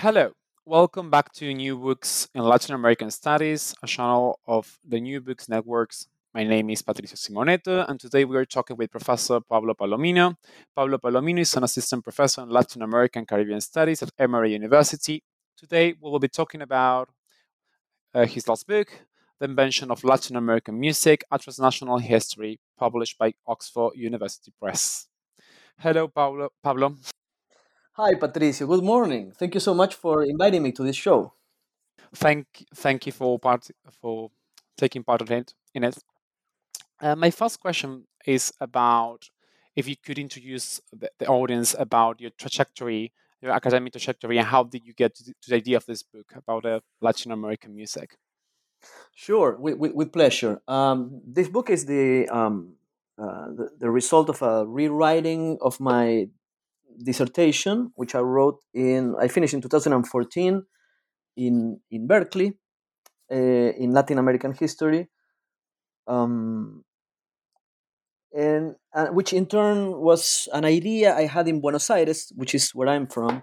Hello, welcome back to New Books in Latin American Studies, a channel of the New Books Networks. My name is Patricio Simonetto, and today we are talking with Professor Pablo Palomino. Pablo Palomino is an assistant professor in Latin American Caribbean Studies at Emory University. Today we will be talking about uh, his last book, The Invention of Latin American Music, A Transnational History, published by Oxford University Press. Hello, Pablo. Pablo. Hi, Patricio. Good morning. Thank you so much for inviting me to this show. Thank, thank you for part for taking part of it in it. Uh, my first question is about if you could introduce the, the, audience about your trajectory, your academic trajectory, and how did you get to, to the idea of this book about uh, Latin American music? Sure, with, with, with pleasure. Um, this book is the, um, uh, the the result of a rewriting of my dissertation, which I wrote in, I finished in 2014 in, in Berkeley uh, in Latin American history. Um, and uh, which in turn was an idea I had in Buenos Aires, which is where I'm from.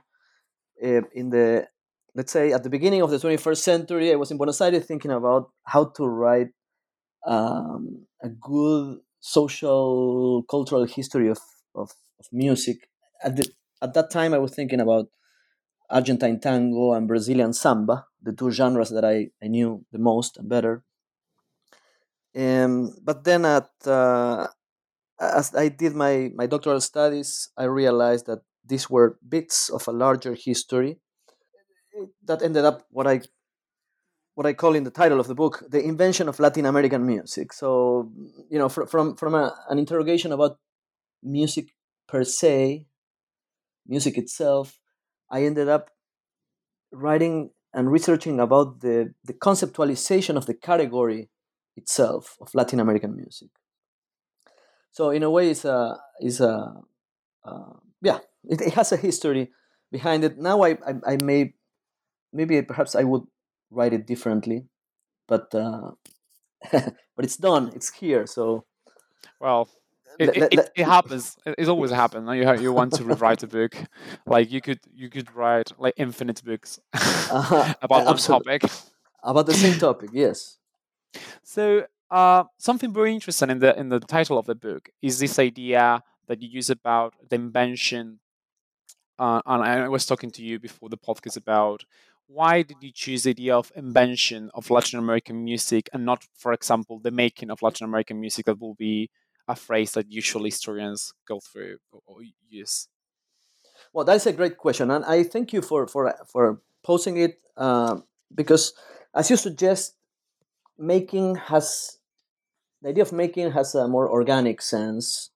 Uh, in the let's say at the beginning of the 21st century, I was in Buenos Aires thinking about how to write um, a good social cultural history of, of, of music at the at that time I was thinking about Argentine tango and Brazilian samba, the two genres that I, I knew the most and better. Um, but then at uh, as I did my, my doctoral studies, I realized that these were bits of a larger history that ended up what I what I call in the title of the book the invention of Latin American music. So you know, fr- from from a, an interrogation about music per se music itself, I ended up writing and researching about the, the conceptualization of the category itself of Latin American music. So in a way, it's a is a uh, yeah, it, it, has a history behind it. Now I, I, I may maybe perhaps I would write it differently, but uh, but it's done. It's here. So well, it, it, it, it, happens. It's always happened. You you want to rewrite a book, like you could you could write like infinite books uh-huh. about one topic. About the same topic, yes. So uh, something very interesting in the in the title of the book is this idea that you use about the invention. Uh, and I was talking to you before the podcast about why did you choose the idea of invention of Latin American music and not, for example, the making of Latin American music that will be a phrase that usually historians go through or use? Well, that's a great question, and I thank you for for for posing it uh, because, as you suggest, making has the idea of making has a more organic sense,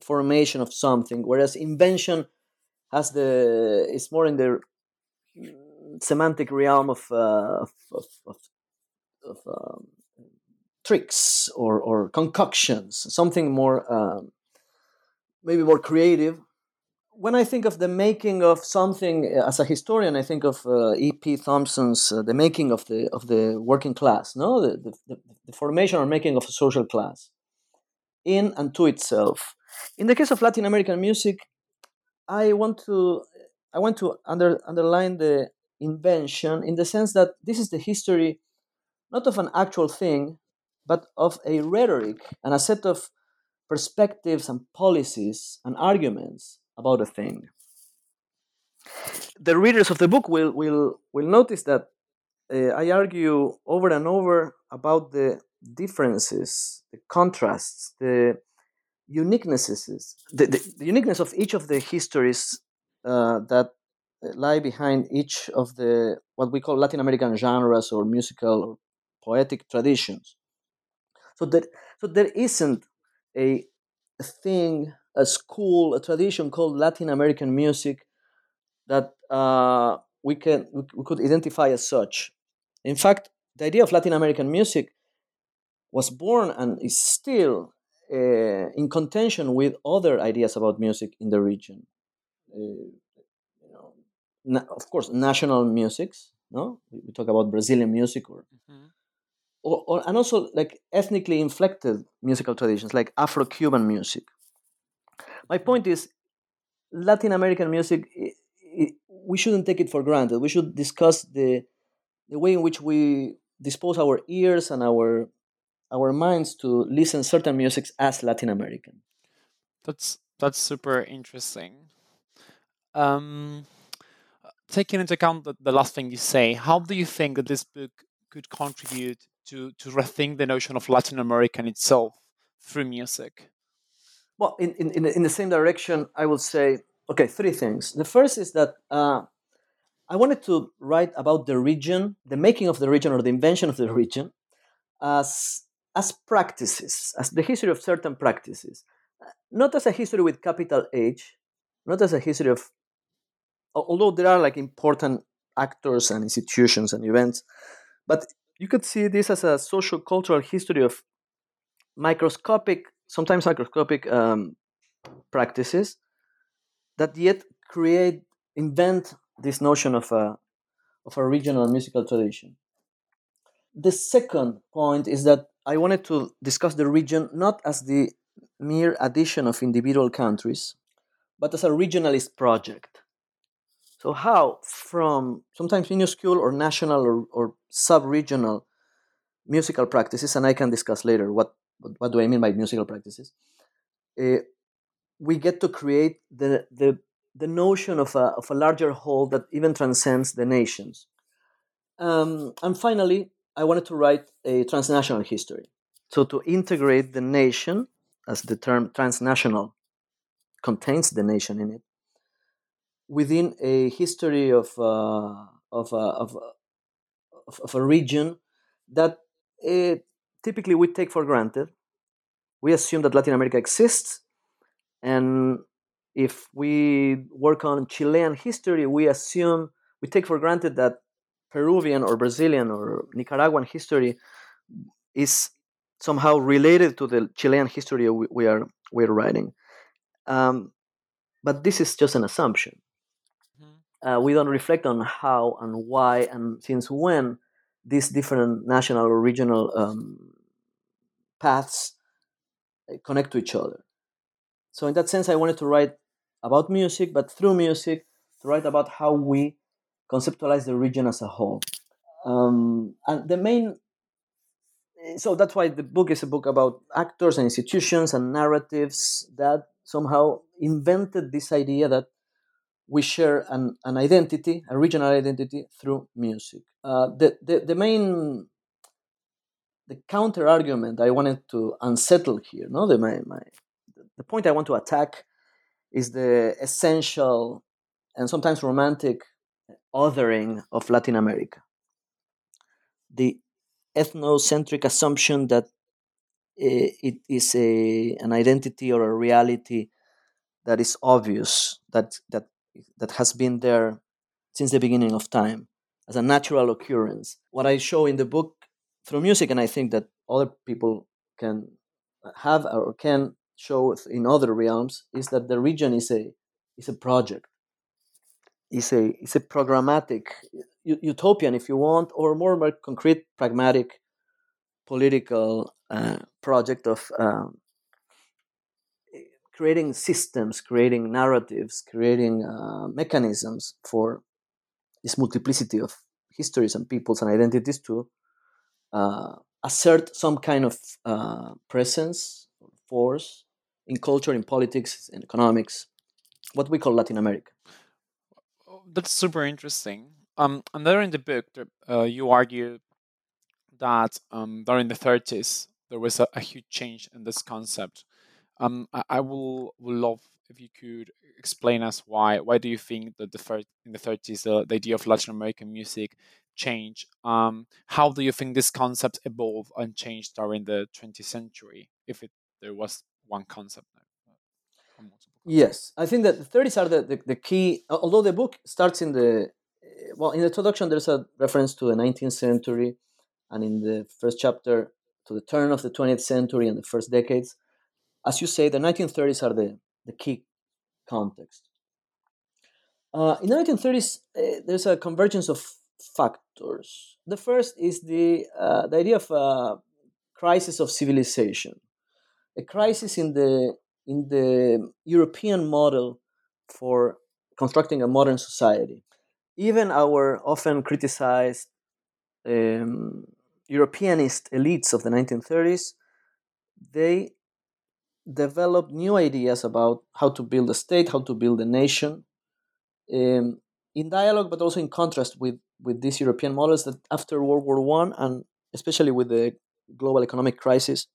formation of something, whereas invention has the is more in the semantic realm of uh, of, of, of, of um, tricks or, or concoctions, something more, um, maybe more creative. When I think of the making of something uh, as a historian, I think of uh, E.P. Thompson's uh, "The Making of the of the Working Class," no, the, the, the formation or making of a social class in and to itself. In the case of Latin American music, I want to I want to under, underline the invention in the sense that this is the history not of an actual thing, but of a rhetoric and a set of perspectives and policies and arguments about a thing. the readers of the book will will will notice that uh, I argue over and over about the differences, the contrasts, the uniquenesses, the, the, the uniqueness of each of the histories uh, that lie behind each of the what we call Latin American genres or musical or poetic traditions. So that so there isn't a, thing, a school, a tradition called Latin American music that uh, we can we could identify as such. In fact, the idea of Latin American music was born and is still uh, in contention with other ideas about music in the region. Uh, you know, na- of course, national musics. No, we talk about Brazilian music or, mm-hmm. Or, or, and also like ethnically inflected musical traditions like Afro-Cuban music. My point is, Latin American music. It, it, we shouldn't take it for granted. We should discuss the the way in which we dispose our ears and our our minds to listen certain musics as Latin American. That's that's super interesting. Um, taking into account the, the last thing you say, how do you think that this book could contribute to to rethink the notion of Latin American itself through music? Well, in, in, in the same direction, I will say, okay, three things. The first is that uh, I wanted to write about the region, the making of the region or the invention of the region, as as practices, as the history of certain practices, not as a history with capital H, not as a history of, although there are like important actors and institutions and events, but you could see this as a social cultural history of microscopic, sometimes microscopic um, practices that yet create, invent this notion of a, of a regional musical tradition. The second point is that I wanted to discuss the region not as the mere addition of individual countries, but as a regionalist project. So, how from sometimes minuscule or national or, or sub regional musical practices, and I can discuss later what, what, what do I mean by musical practices, uh, we get to create the, the, the notion of a, of a larger whole that even transcends the nations. Um, and finally, I wanted to write a transnational history. So to integrate the nation, as the term transnational contains the nation in it, within a history of uh, of, uh, of, of, of, a region that uh, typically we take for granted. We assume that Latin America exists, and if we work on Chilean history, we assume we take for granted that Peruvian or Brazilian or Nicaraguan history is somehow related to the Chilean history we, we are we're writing. Um, but this is just an assumption. Uh, we don't reflect on how and why and since when these different national or regional um, paths uh, connect to each other. So in that sense, I wanted to write about music, but through music, to write about how we conceptualize the region as a whole. Um, and the main, so that's why the book is a book about actors and institutions and narratives that somehow invented this idea that we share an, an identity, a regional identity through music. Uh, the, the, the main, the counter argument I wanted to unsettle here, no, the, my, my, the point I want to attack is the essential and sometimes romantic othering of Latin America. The ethnocentric assumption that eh, it is a, an identity or a reality that is obvious, that, that, that has been there since the beginning of time as a natural occurrence. What I show in the book through music, and I think that other people can have or can show in other realms, is that the region is a, is a project is a is a programmatic utopian, if you want, or more, more concrete, pragmatic, political uh, project of um, creating systems, creating narratives, creating uh, mechanisms for this multiplicity of histories and peoples and identities to uh, assert some kind of uh, presence, force in culture, in politics, in economics, what we call Latin America that's super interesting. Um, and there in the book, uh, you argue that um, during the 30s there was a, a huge change in this concept. Um, I, I will will love if you could explain us why. Why do you think that the first in the 30s the, the idea of Latin American music changed? Um, how do you think this concept evolved and changed during the 20th century? If it there was one concept. Yes, I think that the 30s are the, the, the, key. Although the book starts in the well, in the introduction, there's a reference to the 19th century, and in the first chapter, to the turn of the 20th century and the first decades. As you say, the 1930s are the, the key context. Uh, in the 1930s, uh, there's a convergence of factors. The first is the, uh, the idea of a crisis of civilization, a crisis in the, in the European model for constructing a modern society. Even our often criticized um, Europeanist elites of the 1930s, they developed new ideas about how to build a state, how to build a nation, um, in dialogue, but also in contrast with, with these European models that after World War One and especially with the global economic crisis,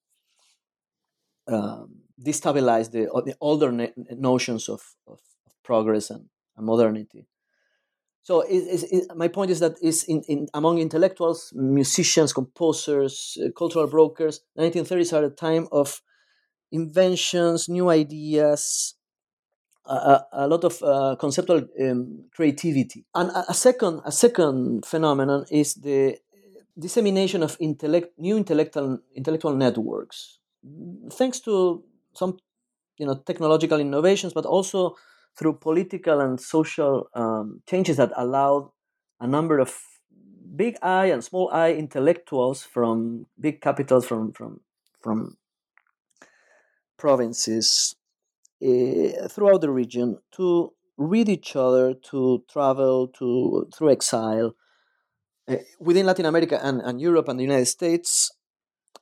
um, destabilized the, the older notions of, of, of progress and, and modernity. So it, it, it, my point is that is in, in, among intellectuals, musicians, composers, uh, cultural brokers, 1930s are a time of inventions, new ideas, a, a lot of uh, conceptual um, creativity. And a, a, second, a second phenomenon is the dissemination of intellect, new intellectual intellectual networks, thanks to some, you know, technological innovations, but also through political and social um, changes that allowed a number of big I and small I intellectuals from big capitals, from from from provinces uh, throughout the region to read each other, to travel, to through exile uh, within Latin America and, and Europe and the United States,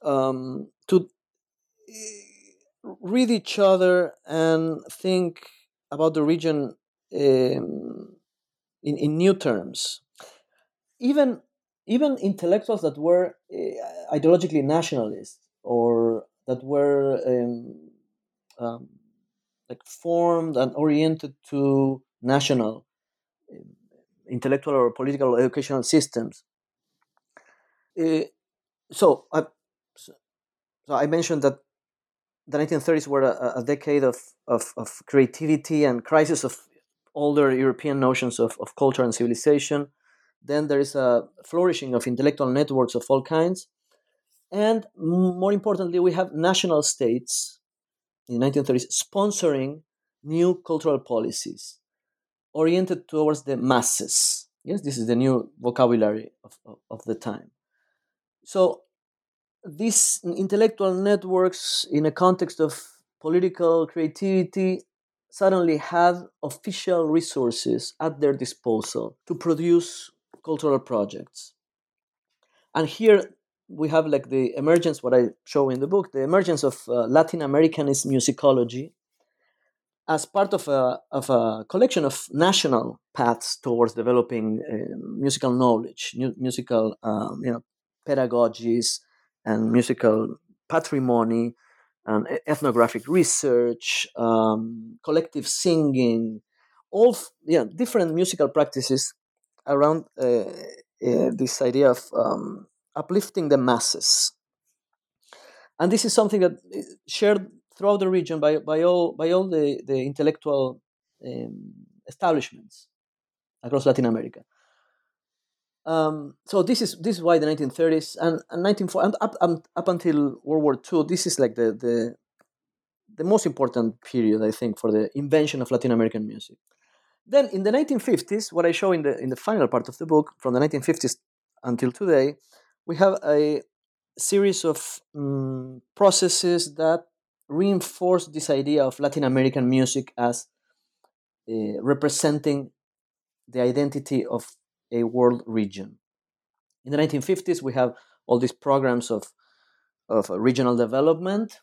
um, to uh, read each other and think about the region um, in, in new terms. Even even intellectuals that were uh, ideologically nationalist or that were um, um, like formed and oriented to national um, intellectual or political or educational systems. Uh, so, I, so I mentioned that the 1930s were a, a decade of, of, of, creativity and crisis of older European notions of, of culture and civilization. Then there is a flourishing of intellectual networks of all kinds. And more importantly, we have national states in the 1930s sponsoring new cultural policies oriented towards the masses. Yes, this is the new vocabulary of, of, of the time. So these intellectual networks in a context of political creativity suddenly had official resources at their disposal to produce cultural projects and here we have like the emergence what i show in the book the emergence of uh, latin americanist musicology as part of a, of a collection of national paths towards developing uh, musical knowledge musical um, you know pedagogies and musical patrimony and ethnographic research, um, collective singing, all yeah, different musical practices around uh, uh, this idea of um, uplifting the masses. And this is something that is shared throughout the region by, by all by all the, the intellectual um, establishments across Latin America. Um, so this is this is why the 1930s and, and 1940 and up, up until World War II, this is like the, the the most important period I think for the invention of Latin American music. Then in the 1950s, what I show in the in the final part of the book, from the 1950s until today, we have a series of um, processes that reinforce this idea of Latin American music as uh, representing the identity of a world region. In the 1950s, we have all these programs of, of regional development,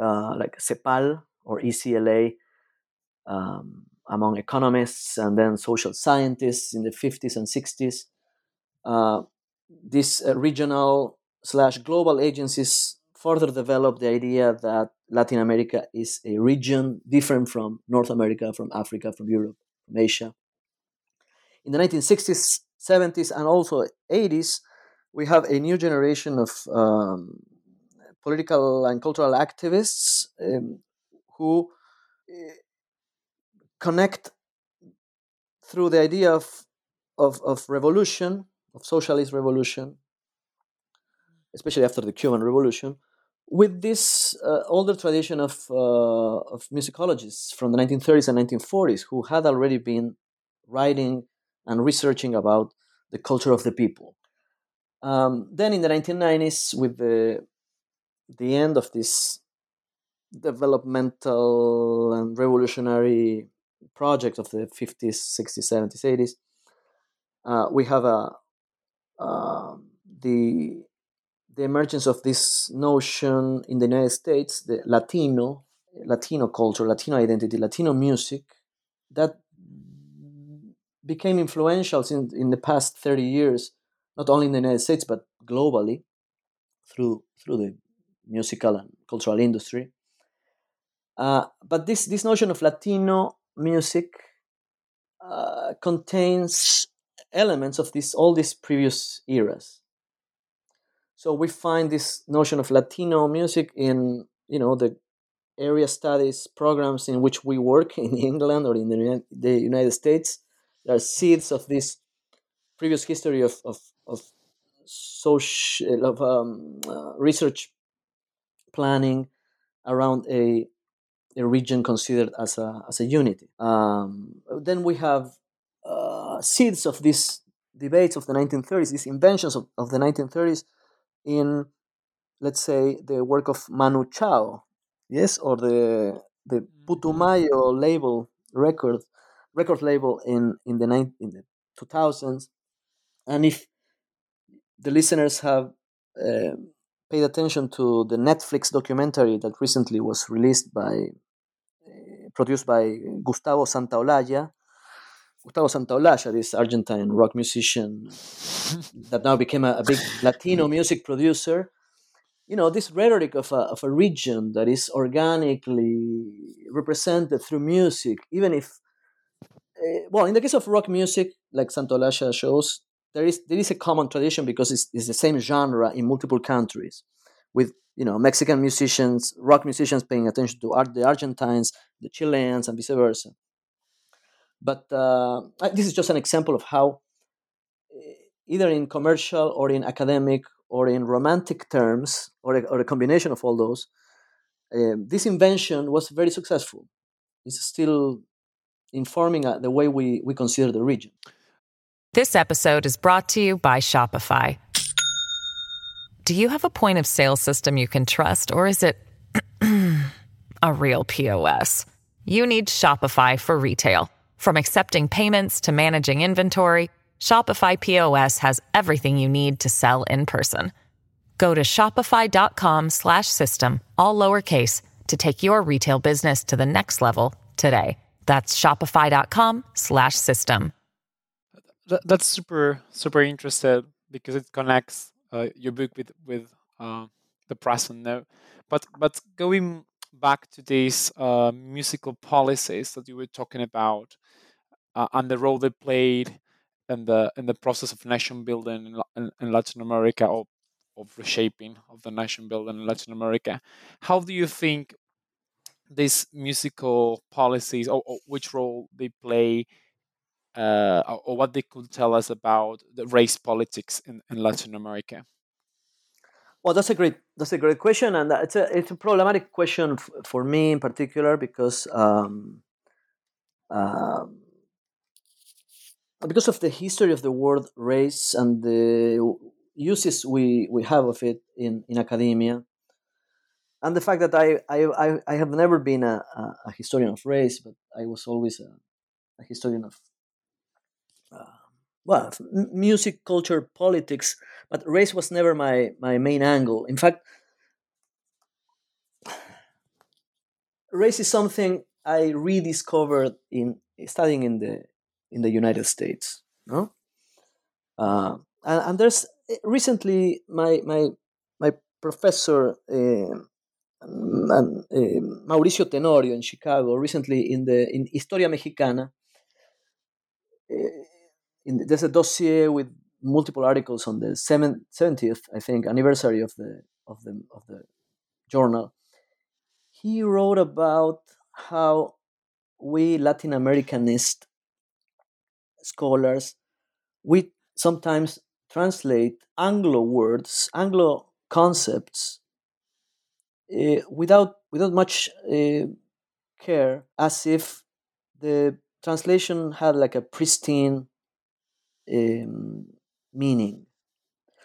uh, like CEPAL or ECLA, um, among economists and then social scientists in the 50s and 60s. Uh, these uh, regional slash global agencies further developed the idea that Latin America is a region different from North America, from Africa, from Europe, from Asia. In the 1960s, 70s, and also 80s, we have a new generation of um, political and cultural activists um, who uh, connect through the idea of, of, of revolution, of socialist revolution, especially after the Cuban Revolution, with this uh, older tradition of, uh, of musicologists from the 1930s and 1940s who had already been writing and researching about the culture of the people. Um, then in the 1990s, with the, the end of this developmental and revolutionary project of the 50s, 60s, 70s, 80s, uh, we have a, uh, the the emergence of this notion in the United States, the Latino, Latino culture, Latino identity, Latino music, that became influential in, in the past 30 years, not only in the United States, but globally through, through the musical and cultural industry. Uh, but this, this notion of Latino music uh, contains elements of this all these previous eras so we find this notion of Latino music in you know the area studies programs in which we work in England or in the, the United States. There are seeds of this previous history of of, of social of um, uh, research planning around a a region considered as a as a unity. Um, then we have seeds of these debates of the 1930s, these inventions of, of the 1930s in let's say the work of Manu Chao, yes, or the the. Putumayo label record record label in in the nine, in the 2000s, and if the listeners have uh, paid attention to the Netflix documentary that recently was released by uh, produced by Gustavo Santaolalla Gustavo Santaolalla, this Argentine rock musician that now became a, a, big Latino music producer, you know, this rhetoric of a, of a region that is organically represented through music, even if, uh, well, in the case of rock music, like Santaolalla shows, there is there is a common tradition because it's, it's the same genre in multiple countries, with you know Mexican musicians, rock musicians paying attention to art, the Argentines, the Chileans, and vice versa. But uh, this is just an example of how, eh, either in commercial or in academic or in romantic terms, or a, or a combination of all those, uh, this invention was very successful. It's still informing uh, the way we, we consider the region. This episode is brought to you by Shopify. Do you have a point of sale system you can trust, or is it a real POS? You need Shopify for retail. From accepting payments to managing inventory, Shopify POS has everything you need to sell in person. Go to shopify.com/system all lowercase to take your retail business to the next level today. That's shopify.com/system. That's super super interesting because it connects uh, your book with with uh, the present now. But but going back to these uh, musical policies that you were talking about uh, and the role they played in the in the process of nation building in, in, in Latin America or of reshaping of the nation building in Latin America. How do you think these musical policies or, or which role they play uh, or, or, what they could tell us about the race politics in, in Latin America? Well, that's a great that's a great question, and it's a it's a problematic question f- for me in particular because um, um, because of the history of the word race and the uses we, we have of it in, in academia, and the fact that I, I, I have never been a, a, historian of race, but I was always a, a historian of well, music, culture, politics, but race was never my, my main angle. In fact, race is something I rediscovered in studying in the in the United States. No, uh, and, and, there's recently my my my professor uh, uh, Mauricio Tenorio in Chicago recently in the in Historia Mexicana. In, there's a dossier with multiple articles on the 70th, I think, anniversary of the of the of the journal. He wrote about how we Latin Americanist scholars we sometimes translate Anglo words, Anglo concepts, uh, without without much uh, care, as if the translation had like a pristine um, meaning.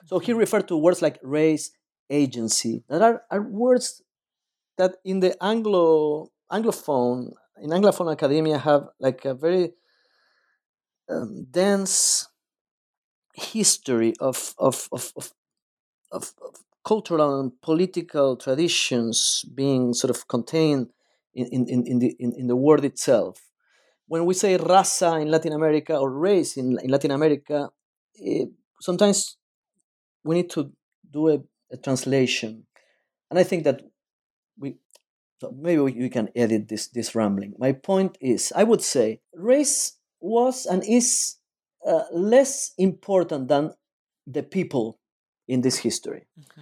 So he referred to words like race, agency, that are, are words that in the Anglo Anglophone in Anglophone academia have like a very um, dense history of of, of, of, of, of cultural and political traditions being sort of contained in, in, in, the, in, in the word itself. When we say raza in Latin America or race in, in Latin America, it, sometimes we need to do a, a, translation. And I think that we, so maybe we, can edit this, this rambling. My point is, I would say race was and is uh, less important than the people in this history. Mm-hmm.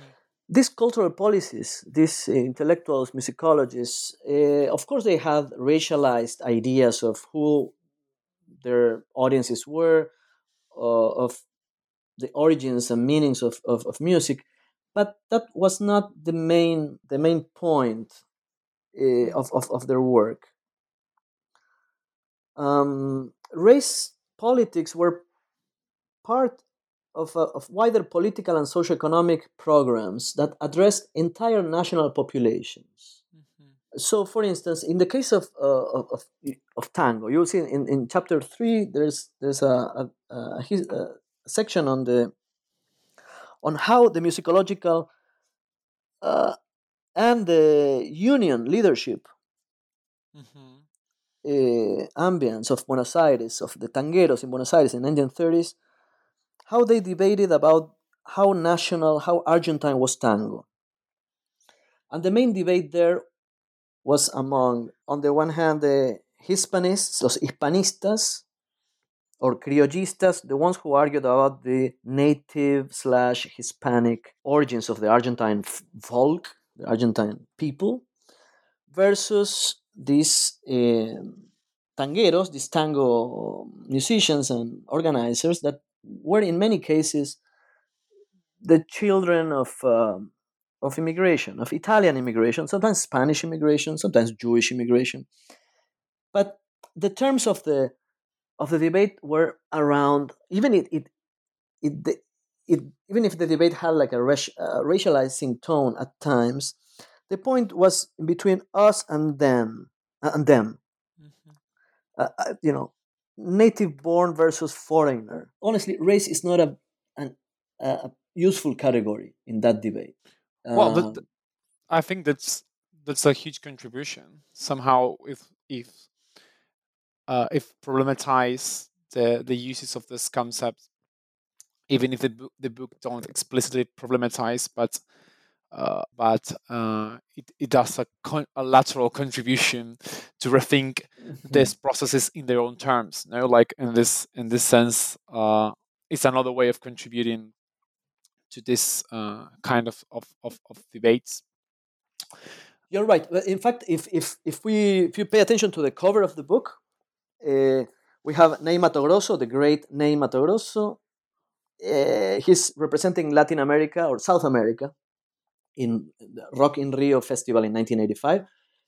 These cultural policies, these uh, intellectuals, musicologists, uh, of course, they had racialized ideas of who their audiences were, uh, of the origins and meanings of, of, of, music, but that was not the main the main point uh, of, of, of their work. Um, race politics were part of, uh, of wider political and socio-economic programs that addressed entire national populations. Mm-hmm. So, for instance, in the case of, uh, of, of, tango, you'll see in, in chapter three, there's, there's a, a, a, a section on, the, on how the musicological uh, and the union leadership mm-hmm. uh, ambience of Buenos Aires, of the tangueros in Buenos Aires in the 1930s, how they debated about how national, how Argentine was tango. And the main debate there was among, on the one hand, the Hispanists, los Hispanistas, or criollistas, the ones who argued about the native slash Hispanic origins of the Argentine folk, the Argentine people, versus these uh, tangueros, these tango musicians and organizers that were in many cases the children of uh, of immigration, of Italian immigration, sometimes Spanish immigration, sometimes Jewish immigration. But the terms of the of the debate were around even it it it, it even if the debate had like a raci- uh, racializing tone at times, the point was between us and them and them. Mm-hmm. Uh, uh you know, native born versus foreigner. Honestly, race is not a, an, a useful category in that debate. Well, um, I think that's that's a huge contribution. Somehow, if if uh, if problematize the the uses of this concept, even if the book, the book don't explicitly problematize, but uh, but uh, it, it does a, con- a lateral contribution to rethink mm-hmm. these processes in their own terms. You know, like in this in this sense, uh, it's another way of contributing to this uh, kind of, of, of, of, debates. You're right. In fact, if, if, if, we, if you pay attention to the cover of the book, uh, we have Ney Grosso, the great Ney Grosso. Uh, he's representing Latin America or South America in the Rock in Rio festival in 1985,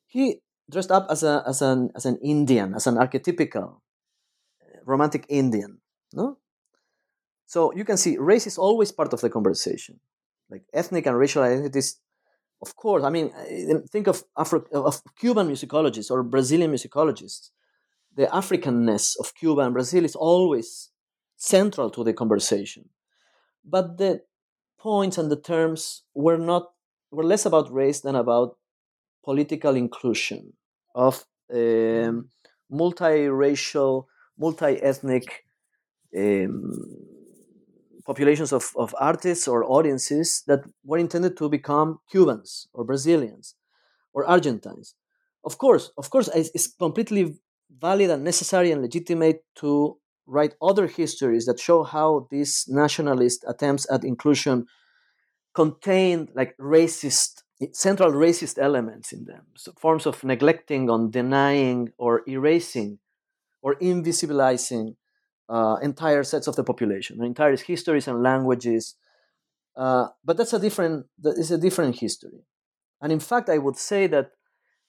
he dressed up as, a, as, an, as an Indian, as an archetypical uh, romantic Indian. No? So you can see race is always part of the conversation. Like ethnic and racial identities, of course. I mean, uh, think of, of Cuban musicologists or Brazilian musicologists. The Africanness of Cuba and Brazil is always central to the conversation. But the points and the terms were not were less about race than about political inclusion of um, multiracial, multi-ethnic um, populations of, of artists or audiences that were intended to become Cubans or Brazilians or Argentines. Of course, of course, it's completely valid and necessary and legitimate to write other histories that show how these nationalist attempts at inclusion contain like racist central racist elements in them. So forms of neglecting on denying or erasing or invisibilizing uh, entire sets of the population entire histories and languages. Uh, but that's a different that is a different history. And in fact i would say that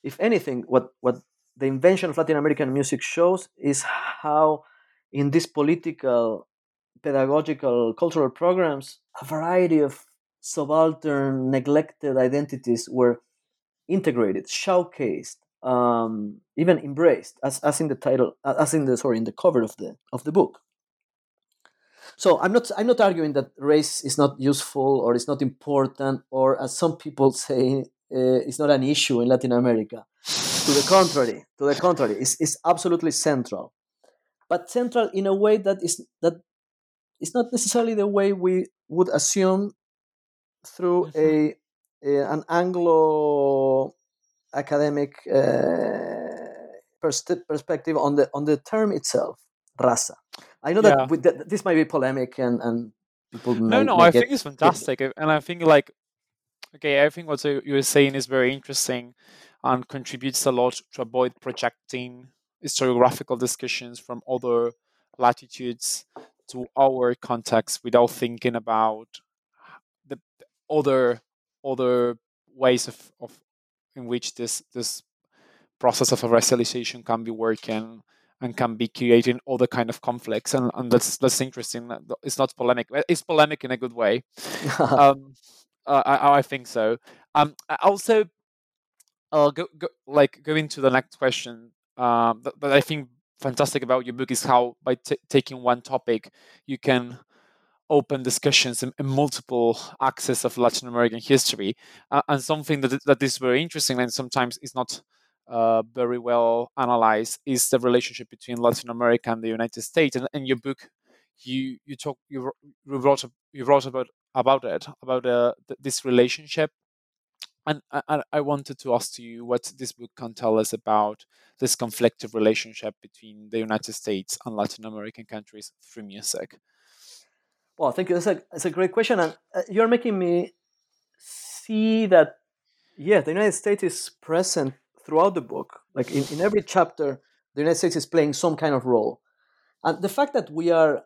if anything what what the invention of latin american music shows is how in these political pedagogical cultural programs a variety of subaltern, neglected identities were integrated, showcased, um, even embraced, as, as in the title, as in the sorry, in the cover of the of the book. So I'm not I'm not arguing that race is not useful or is not important or as some people say uh, it's not an issue in Latin America. to the contrary, to the contrary, it's, it's absolutely central, but central in a way that is that is not necessarily the way we would assume through mm-hmm. a, a, an Anglo academic uh, pers- perspective on the on the term itself, rasa. I know yeah. that, this might be polemic and and people. No, no, I think it's fantastic, and I think like, okay, I think what you're saying is very interesting, and contributes a lot to avoid projecting historiographical discussions from other latitudes to our context without thinking about other other ways of, of in which this this process of racialization can be working and can be creating other kind of conflicts. And, and that's that's interesting it's not polemic it's polemic in a good way. Um, uh, I, I think so. Um also uh, go, go like go into the next question um that, that i think fantastic about your book is how by t- taking one topic you can open discussions in, in, multiple axes of Latin American history, uh, and something that that is very interesting and sometimes is not uh, very well analyzed is the relationship between Latin America and the United States. And in your book, you you talk you, you wrote you wrote about about it about uh, th- this relationship. And I, I wanted to ask you what this book can tell us about this conflictive relationship between the United States and Latin American countries through music. Well, thank you. That's a, that's a great question. And uh, you're making me see that, yeah, the United States is present throughout the book. Like in, in every chapter, the United States is playing some kind of role. And the fact that we are,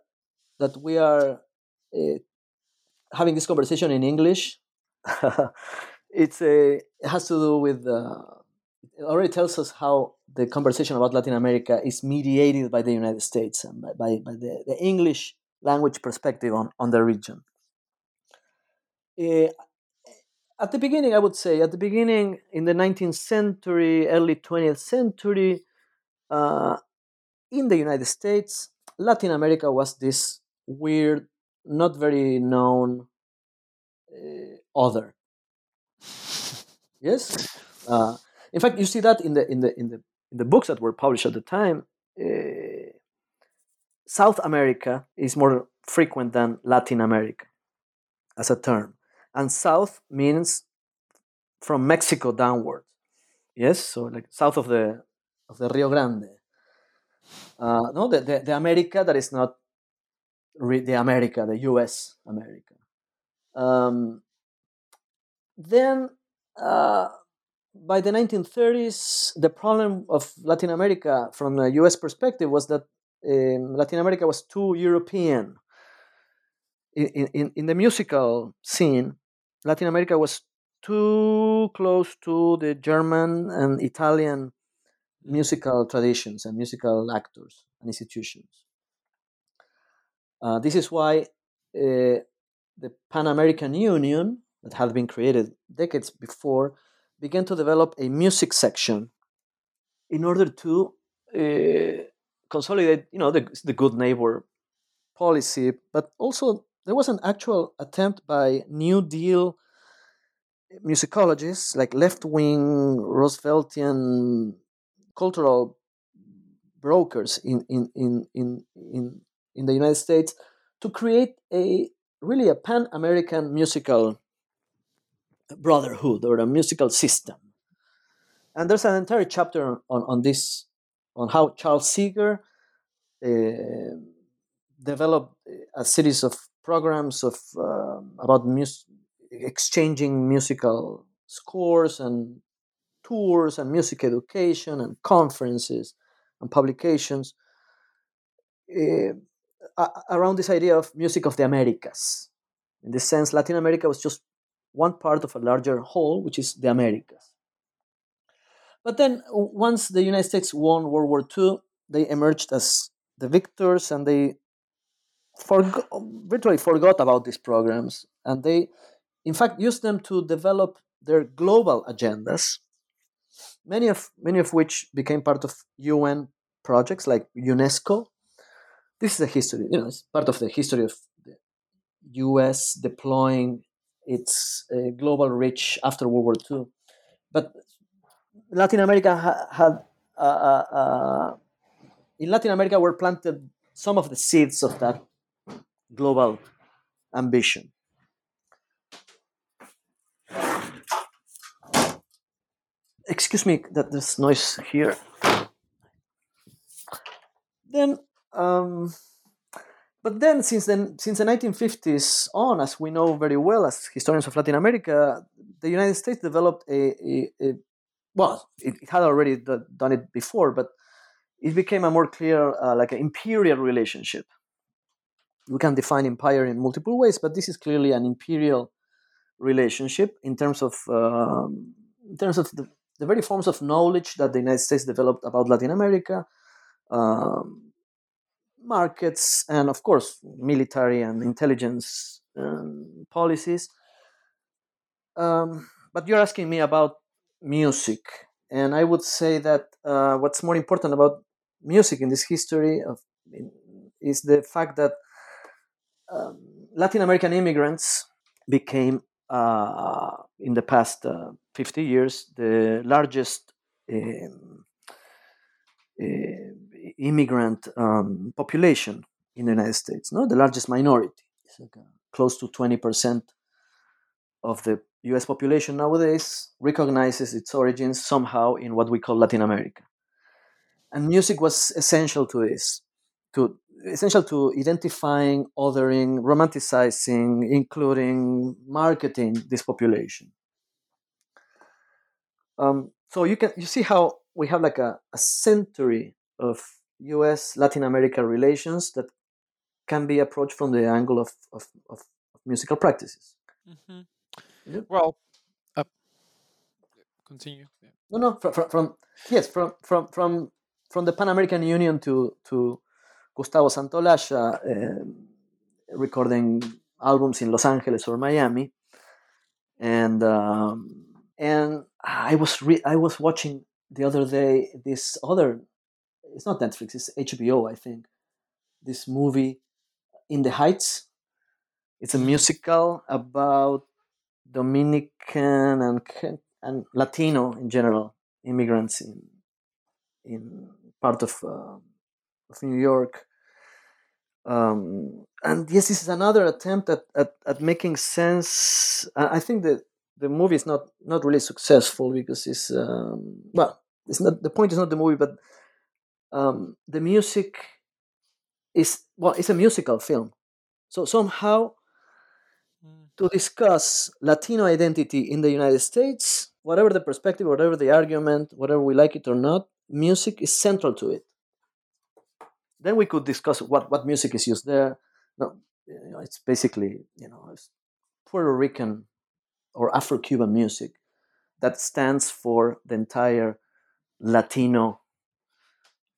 that we are uh, having this conversation in English, it's a, it has to do with, uh, it already tells us how the conversation about Latin America is mediated by the United States and by, by, by the, the English language perspective on, on the region. Uh, at the beginning, I would say, at the beginning in the 19th century, early 20th century, uh, in the United States, Latin America was this weird, not very known uh, other. Yes, uh, in fact, you see that in the in the in the in the books that were published at the time. South America is more frequent than Latin America as a term. And South means from Mexico downward. Yes, so like south of the of the Rio Grande. Uh, no, the, the, the America that is not re- the America, the U.S. America. Um, then, uh, by the 1930s, the problem of Latin America from a U.S. perspective was that um, Latin America was too European. In, in, in the musical scene, Latin America was too close to the German and Italian musical traditions and musical actors and institutions. Uh, this is why uh, the Pan American Union, that had been created decades before, began to develop a music section in order to uh, consolidate, you know, the, the good neighbor policy, but also there was an actual attempt by New Deal musicologists, like left wing Rooseveltian cultural brokers in in in in in, in the United States to create a really a pan American musical brotherhood or a musical system. And there's an entire chapter on, on this, on how Charles Seeger uh, developed a series of programs of uh, about mus- exchanging musical scores and tours and music education and conferences and publications uh, around this idea of music of the Americas. In this sense, Latin America was just one part of a larger whole, which is the Americas. But then, once the United States won World War II, they emerged as the victors and they virtually forgot about these programs. And they, in fact, used them to develop their global agendas, many of, many of which became part of UN projects like UNESCO. This is a history, you know, it's part of the history of the US deploying its uh, global reach after World War II. But Latin America ha- had, uh, uh, uh, in Latin America, were planted some of the seeds of that global ambition. Excuse me, that there's noise here. Then, um, but then, since then, since the 1950s on, as we know very well as historians of Latin America, the United States developed a, a, a well, it, it, had already d- done it before, but it became a more clear, uh, like an imperial relationship. We can define empire in multiple ways, but this is clearly an imperial relationship in terms of um, in terms of the, the, very forms of knowledge that the United States developed about Latin America, um, markets, and of course, military and intelligence um, policies. Um, but you're asking me about music, and I would say that uh, what's more important about music in this history of is the fact that um, Latin American immigrants became uh, in the past uh, 50 years the largest um, uh, immigrant um, population in the United States, no, the largest minority, like close to 20 percent of the US population nowadays recognizes its origins somehow in what we call Latin America. And music was essential to this, to essential to identifying, othering, romanticizing, including marketing this population. Um, so you can you see how we have like a, a century of U.S. Latin America relations that can be approached from the angle of, of, of musical practices. Mm-hmm. Yep. Well, uh, continue. Yeah. No, no, from, from, from yes, from from from from the Pan American Union to to Gustavo Santaolalla uh, recording albums in Los Angeles or Miami, and um, and I was re- I was watching the other day this other it's not Netflix it's HBO I think this movie In the Heights. It's a musical about Dominican and and Latino in general immigrants in in part of uh, of New York. Um, and yes, this is another attempt at, at, at making sense. I think that the movie is not not really successful because it's um, well, it's not the point is not the movie, but um, the music is well, it's a musical film, so somehow to discuss Latino identity in the United States, whatever the perspective, whatever the argument, whatever we like it or not, music is central to it. Then we could discuss what, what music is used there. No, you know, it's basically you know Puerto Rican or Afro-Cuban music that stands for the entire Latino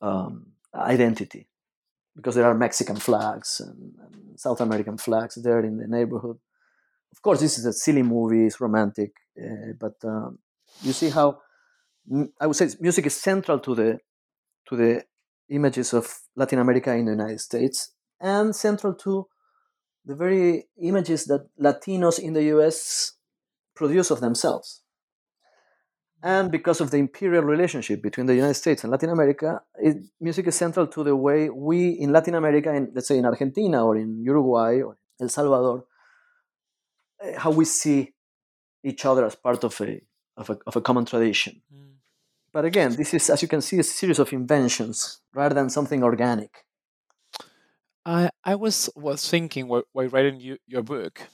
um, identity, because there are Mexican flags and, and South American flags there in the neighborhood of course, this is a silly movie, it's romantic, uh, but um, you see how I would say music is central to the to the images of Latin America in the United States and central to the very images that Latinos in the US produce of themselves. and because of the imperial relationship between the United States and Latin America, it, music is central to the way we in Latin America, in, let's say in Argentina or in Uruguay or El Salvador, how we see each other as part of a of a, of a common tradition. Mm. But again, this is, as you can see, a series of inventions rather than something organic. I I was was thinking while, while writing you, your book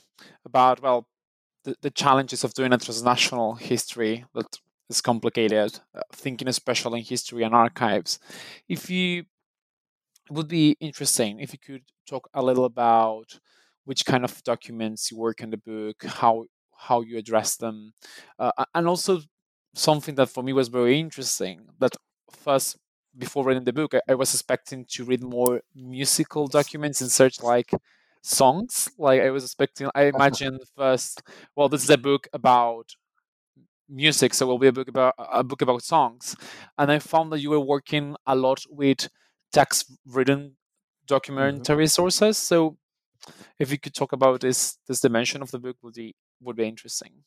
about well the, the challenges of doing a transnational history that is complicated, uh, thinking especially in history and archives. If you it would be interesting if you could talk a little about which kind of documents you work in the book, how how you address them, uh, and also something that for me was very interesting. That first, before reading the book, I, I was expecting to read more musical documents in search like songs. Like I was expecting, I imagined first, well, this is a book about music, so it will be a book about a book about songs. And I found that you were working a lot with text-written mm-hmm. documentary mm-hmm. sources. So if you could talk about this this dimension of the book, would be would be interesting.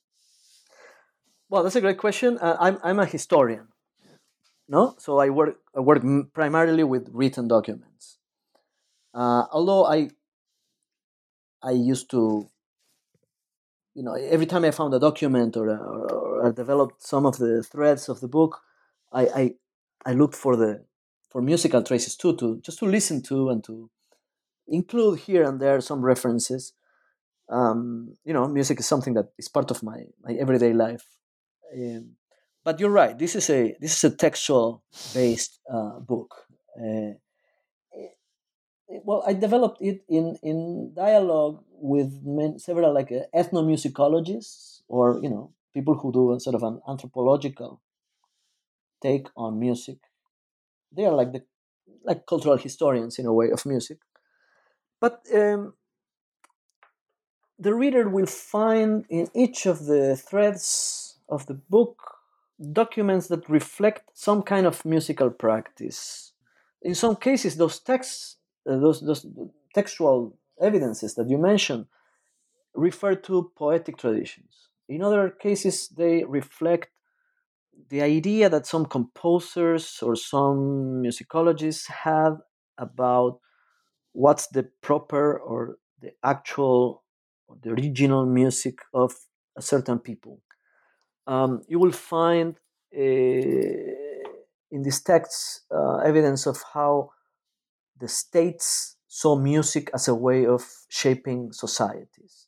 Well, that's a great question. Uh, I'm I'm a historian, no, so I work I work primarily with written documents. Uh, although I I used to, you know, every time I found a document or, or, or developed some of the threads of the book, I, I I looked for the for musical traces too, to just to listen to and to include here and there some references. Um, you know, music is something that is part of my, my everyday life. Um, but you're right. This is a this is a textual based uh, book. Uh, well, I developed it in in dialogue with many, several like uh, ethnomusicologists or you know people who do a sort of an anthropological take on music. They are like the like cultural historians in a way of music, but um, the reader will find in each of the threads of the book documents that reflect some kind of musical practice. In some cases, those texts, uh, those, those textual evidences that you mentioned, refer to poetic traditions. In other cases, they reflect the idea that some composers or some musicologists have about what's the proper or the actual or the original music of a certain people. Um, you will find uh, in these texts uh, evidence of how the states saw music as a way of shaping societies.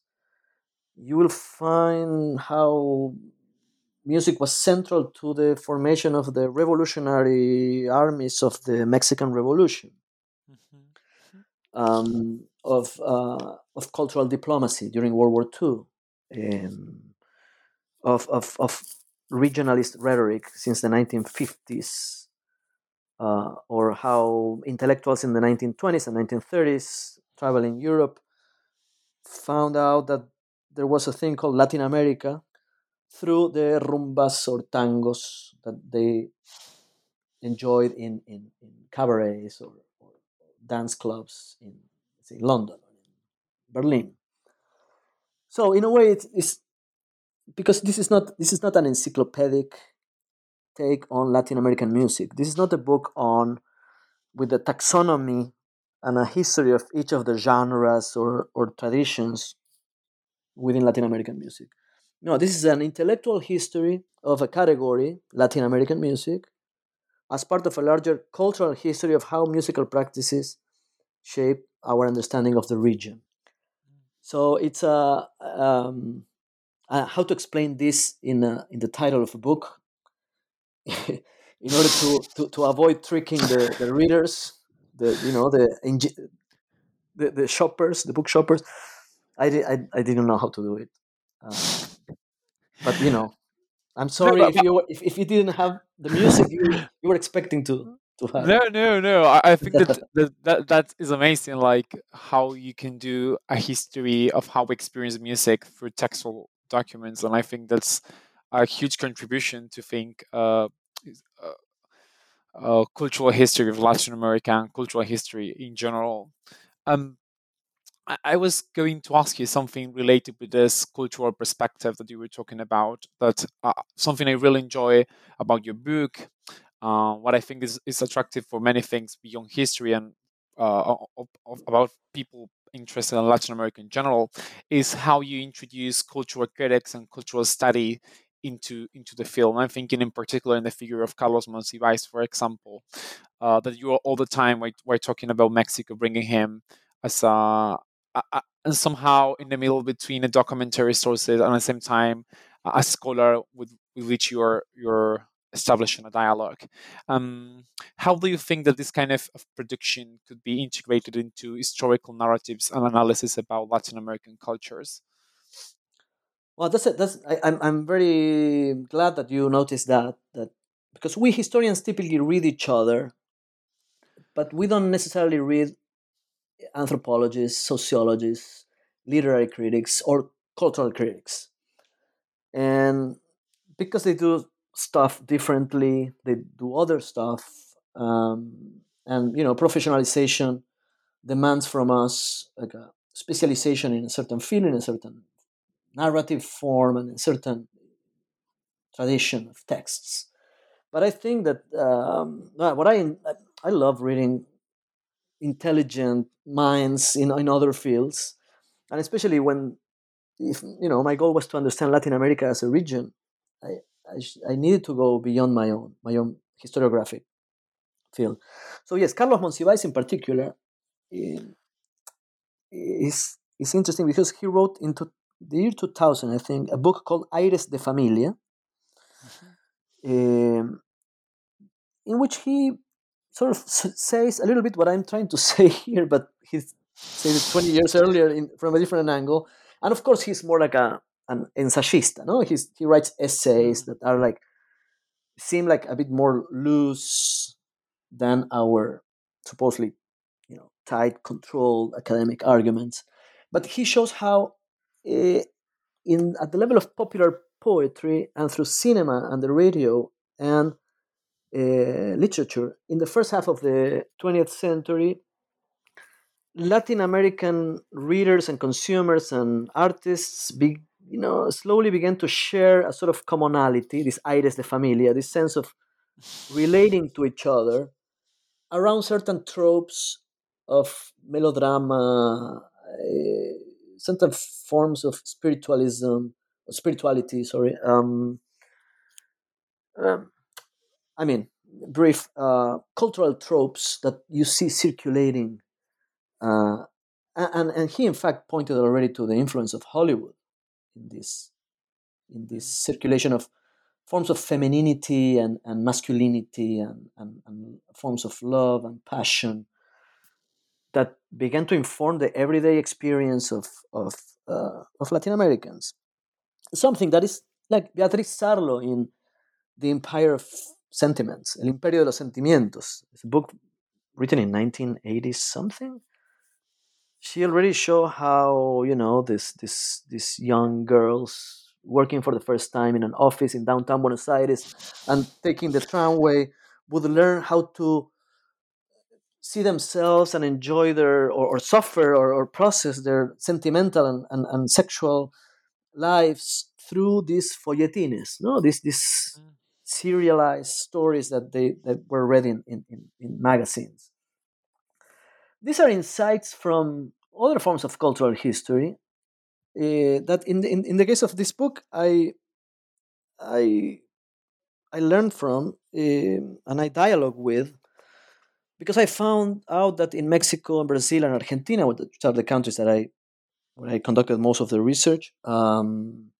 You will find how music was central to the formation of the revolutionary armies of the Mexican Revolution um, of uh, of cultural diplomacy during World War II, um, of, of of regionalist rhetoric since the 1950s, uh, or how intellectuals in the 1920s and 1930s traveling Europe found out that there was a thing called Latin America through the rumbas or tangos that they enjoyed in, in, in cabarets or dance clubs in say, London, Berlin. So in a way, it's, it's because this is not this is not an encyclopedic take on Latin American music. This is not a book on with a taxonomy and a history of each of the genres or, or traditions within Latin American music. No, this is an intellectual history of a category, Latin American music, as part of a larger cultural history of how musical practices shape our understanding of the region. So it's a um, uh, how to explain this in a, in the title of a book in order to, to, to avoid tricking the, the readers, the you know the, the the shoppers, the book shoppers. I, I, I didn't know how to do it, uh, but you know I'm sorry if you if, if you didn't have the music you, you were expecting to to have. No, no, no. I, I think that, that that that is amazing. Like how you can do a history of how we experience music through textual documents, and I think that's a huge contribution to think uh, uh, uh, cultural history of Latin American cultural history in general. Um, I was going to ask you something related with this cultural perspective that you were talking about. That uh, something I really enjoy about your book. Uh, what I think is, is attractive for many things beyond history and uh, of, of, about people interested in Latin America in general is how you introduce cultural critics and cultural study into into the film. I'm thinking in particular in the figure of Carlos Monsiváis, for example, uh, that you are all the time we're, we're talking about Mexico, bringing him as a, a, and somehow in the middle between a documentary sources and at the same time a scholar with, with which you're you're establishing a dialogue. Um, how do you think that this kind of, of, production could be integrated into historical narratives and analysis about Latin American cultures? Well, that's it. That's I, I'm I'm very glad that you noticed that that because we historians typically read each other, but we don't necessarily read anthropologists, sociologists, literary critics, or cultural critics. And because they do stuff differently, they do other stuff, um, and you know, professionalization demands from us like a specialization in a certain field, in a certain narrative form, and a certain tradition of texts. But I think that um, what I I love reading intelligent minds in, in other fields and especially when if you know my goal was to understand latin america as a region i i, I needed to go beyond my own my own historiographic field so yes carlos monsiváis in particular eh, is is interesting because he wrote into the year 2000 i think a book called aires de familia mm-hmm. um, in which he sort of says a little bit what I'm trying to say here, but he said it 20 years earlier in, from a different angle. And of course, he's more like a an ensayista. No, he's, he writes essays that are like seem like a bit more loose than our supposedly you know tight, controlled academic arguments. But he shows how, uh, in at the level of popular poetry and through cinema and the radio and literature. In the first half of the 20th century, Latin American readers and consumers and artists, be, you know, slowly began to share a sort of commonality, this aires de familia, this sense of relating to each other around certain tropes of melodrama, uh, certain forms of spiritualism, spirituality. Sorry. Um, um, I mean, brief uh, cultural tropes that you see circulating. Uh, and, and he, in fact, pointed already to the influence of Hollywood in this, in this circulation of forms of femininity and, and masculinity and, and, and forms of love and passion that began to inform the everyday experience of, of, uh, of Latin Americans. Something that is like Beatriz Sarlo in The Empire of Sentiments, El Imperio de los Sentimientos. It's a book written in 1980 something. She already showed how you know this this these young girls working for the first time in an office in downtown Buenos Aires and taking the tramway would learn how to see themselves and enjoy their or, or suffer or, or, process their sentimental and, and, and sexual lives through these folletines no this this mm serialized stories that they that were read in, in, in, magazines. These are insights from other forms of cultural history uh, that in the, in, in the case of this book I I I learned from uh, and I dialogue with because I found out that in Mexico and Brazil and Argentina, which are the countries that I where I conducted most of the research, um,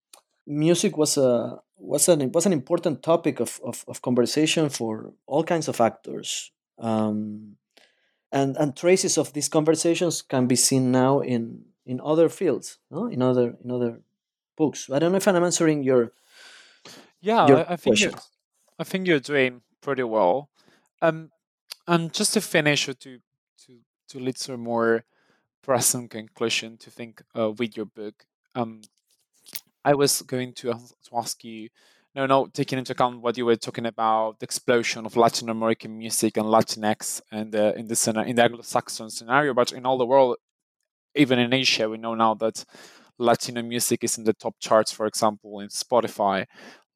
music was a was an was an important topic of, of, of conversation for all kinds of actors. Um, and and traces of these conversations can be seen now in in other fields, no? in other in other books. I don't know if I'm answering your yeah. Your I, I think you're, I think you're doing pretty well. Um, and just to finish or to to to lead to a more present conclusion to think uh, with your book. Um, I was going to, to ask you, no, no, taking into account what you were talking about, the explosion of Latin American music and Latinx and uh, in the in the Anglo-Saxon scenario, but in all the world, even in Asia, we know now that Latino music is in the top charts, for example, in Spotify.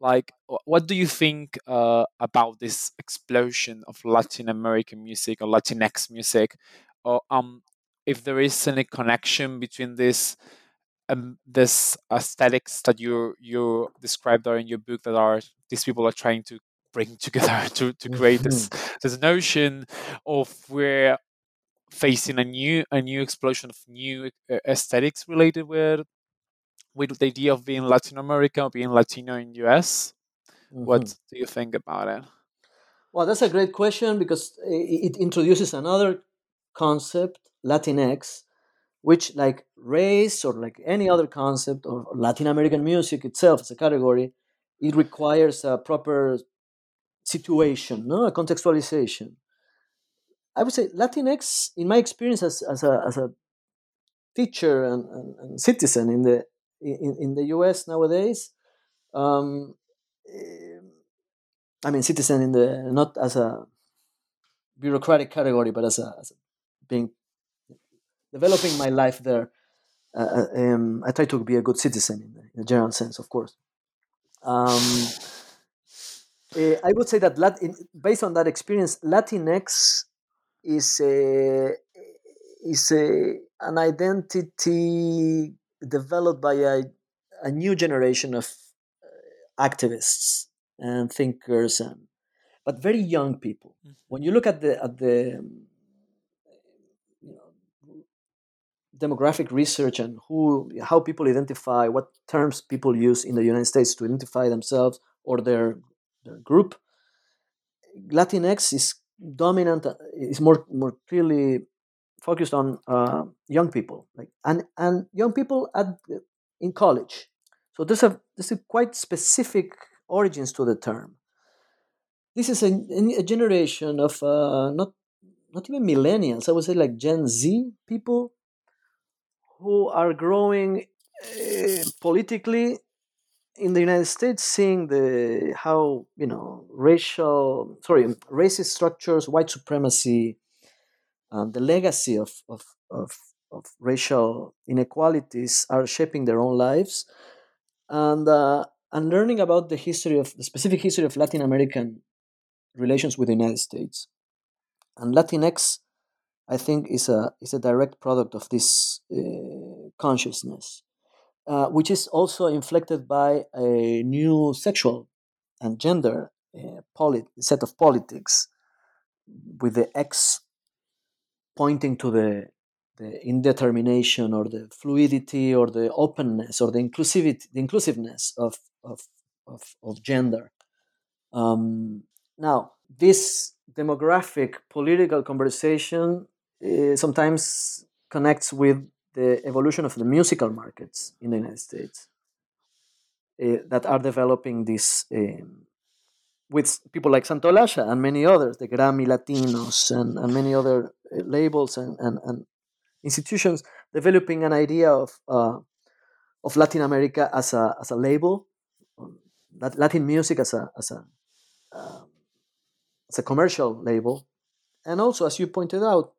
Like, what do you think uh, about this explosion of Latin American music or Latinx music? Or um, if there is any connection between this um, this aesthetics that you you described there in your book that are these people are trying to bring together to, to create this mm-hmm. this notion of we're facing a new a new explosion of new uh, aesthetics related with with the idea of being Latin America, being Latino in US. Mm-hmm. What do you think about it? Well, that's a great question because it introduces another concept, Latinx, which, like race or like any other concept or Latin American music itself as a category, it requires a proper situation, no, a contextualization. I would say Latinx, in my experience as, as a as a teacher and, and, and citizen in the in, in the U.S. nowadays, um, I mean citizen in the not as a bureaucratic category, but as a, as a being developing my life there. Uh, uh, um, I try to be a good citizen in the, in the general sense, of course. Um, uh, I would say that Latin, based on that experience, Latinx is a, is a, an identity developed by a, a new generation of uh, activists and thinkers, and but very young people. Mm-hmm. When you look at the at the demographic research and who how people identify what terms people use in the United States to identify themselves or their their group. Latinx is dominant is more more clearly focused on uh, young people like and and young people at in college. So there's a there's a quite specific origins to the term. This is a, a generation of uh, not not even millennials. I would say like Gen Z people who are growing uh, politically in the United States, seeing the how you know racial sorry racist structures, white supremacy, um, the legacy of, of of of racial inequalities are shaping their own lives, and uh, and learning about the history of the specific history of Latin American relations with the United States, and Latinx I think is a is a direct product of this uh, consciousness, uh, which is also inflected by a new sexual and gender uh, polit- set of politics, with the X pointing to the the indetermination or the fluidity or the openness or the inclusivity the inclusiveness of of of, of gender. Um, now this demographic political conversation uh, sometimes connects with the evolution of the musical markets in the United States uh, that are developing this um, with people like Santaolalla and many others, the Grammy Latinos and, and many other uh, labels and, and, and, institutions developing an idea of uh, of Latin America as a as a label, Latin music as a as a uh, as a commercial label, and also as you pointed out,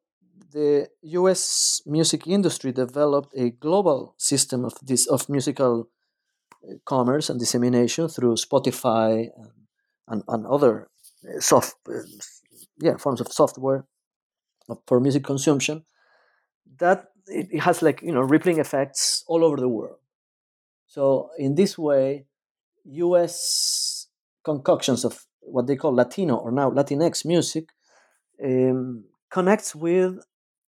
the U.S. music industry developed a global system of this of musical uh, commerce and dissemination through Spotify and, and, and other uh, soft, uh, yeah, forms of software for music consumption. That it has like you know rippling effects all over the world. So in this way, U.S. concoctions of what they call Latino or now Latinx music um, connects with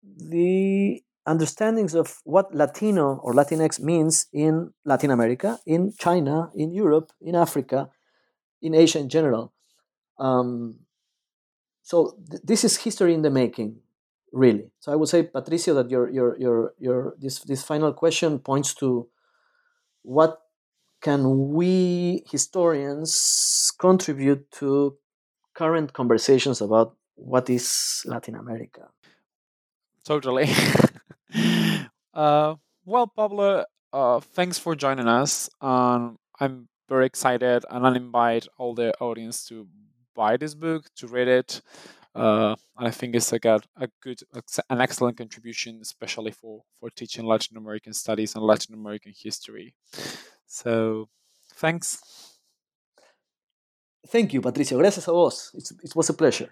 the understandings of what Latino or Latinx means in Latin America, in China, in Europe, in Africa, in Asia in general. Um, so th- this is history in the making, really. So I would say, Patricio, that your your your your this this final question points to what can we historians contribute to current conversations about what is Latin America? Totally. uh, well, Pablo, uh, thanks for joining us. Um, I'm very excited, and I'll invite all the audience to buy this book, to read it, uh, I think it's like a, a good, an excellent contribution, especially for for teaching Latin American studies and Latin American history. So, thanks. Thank you, Patricio. Gracias a vos. It's, it was a pleasure.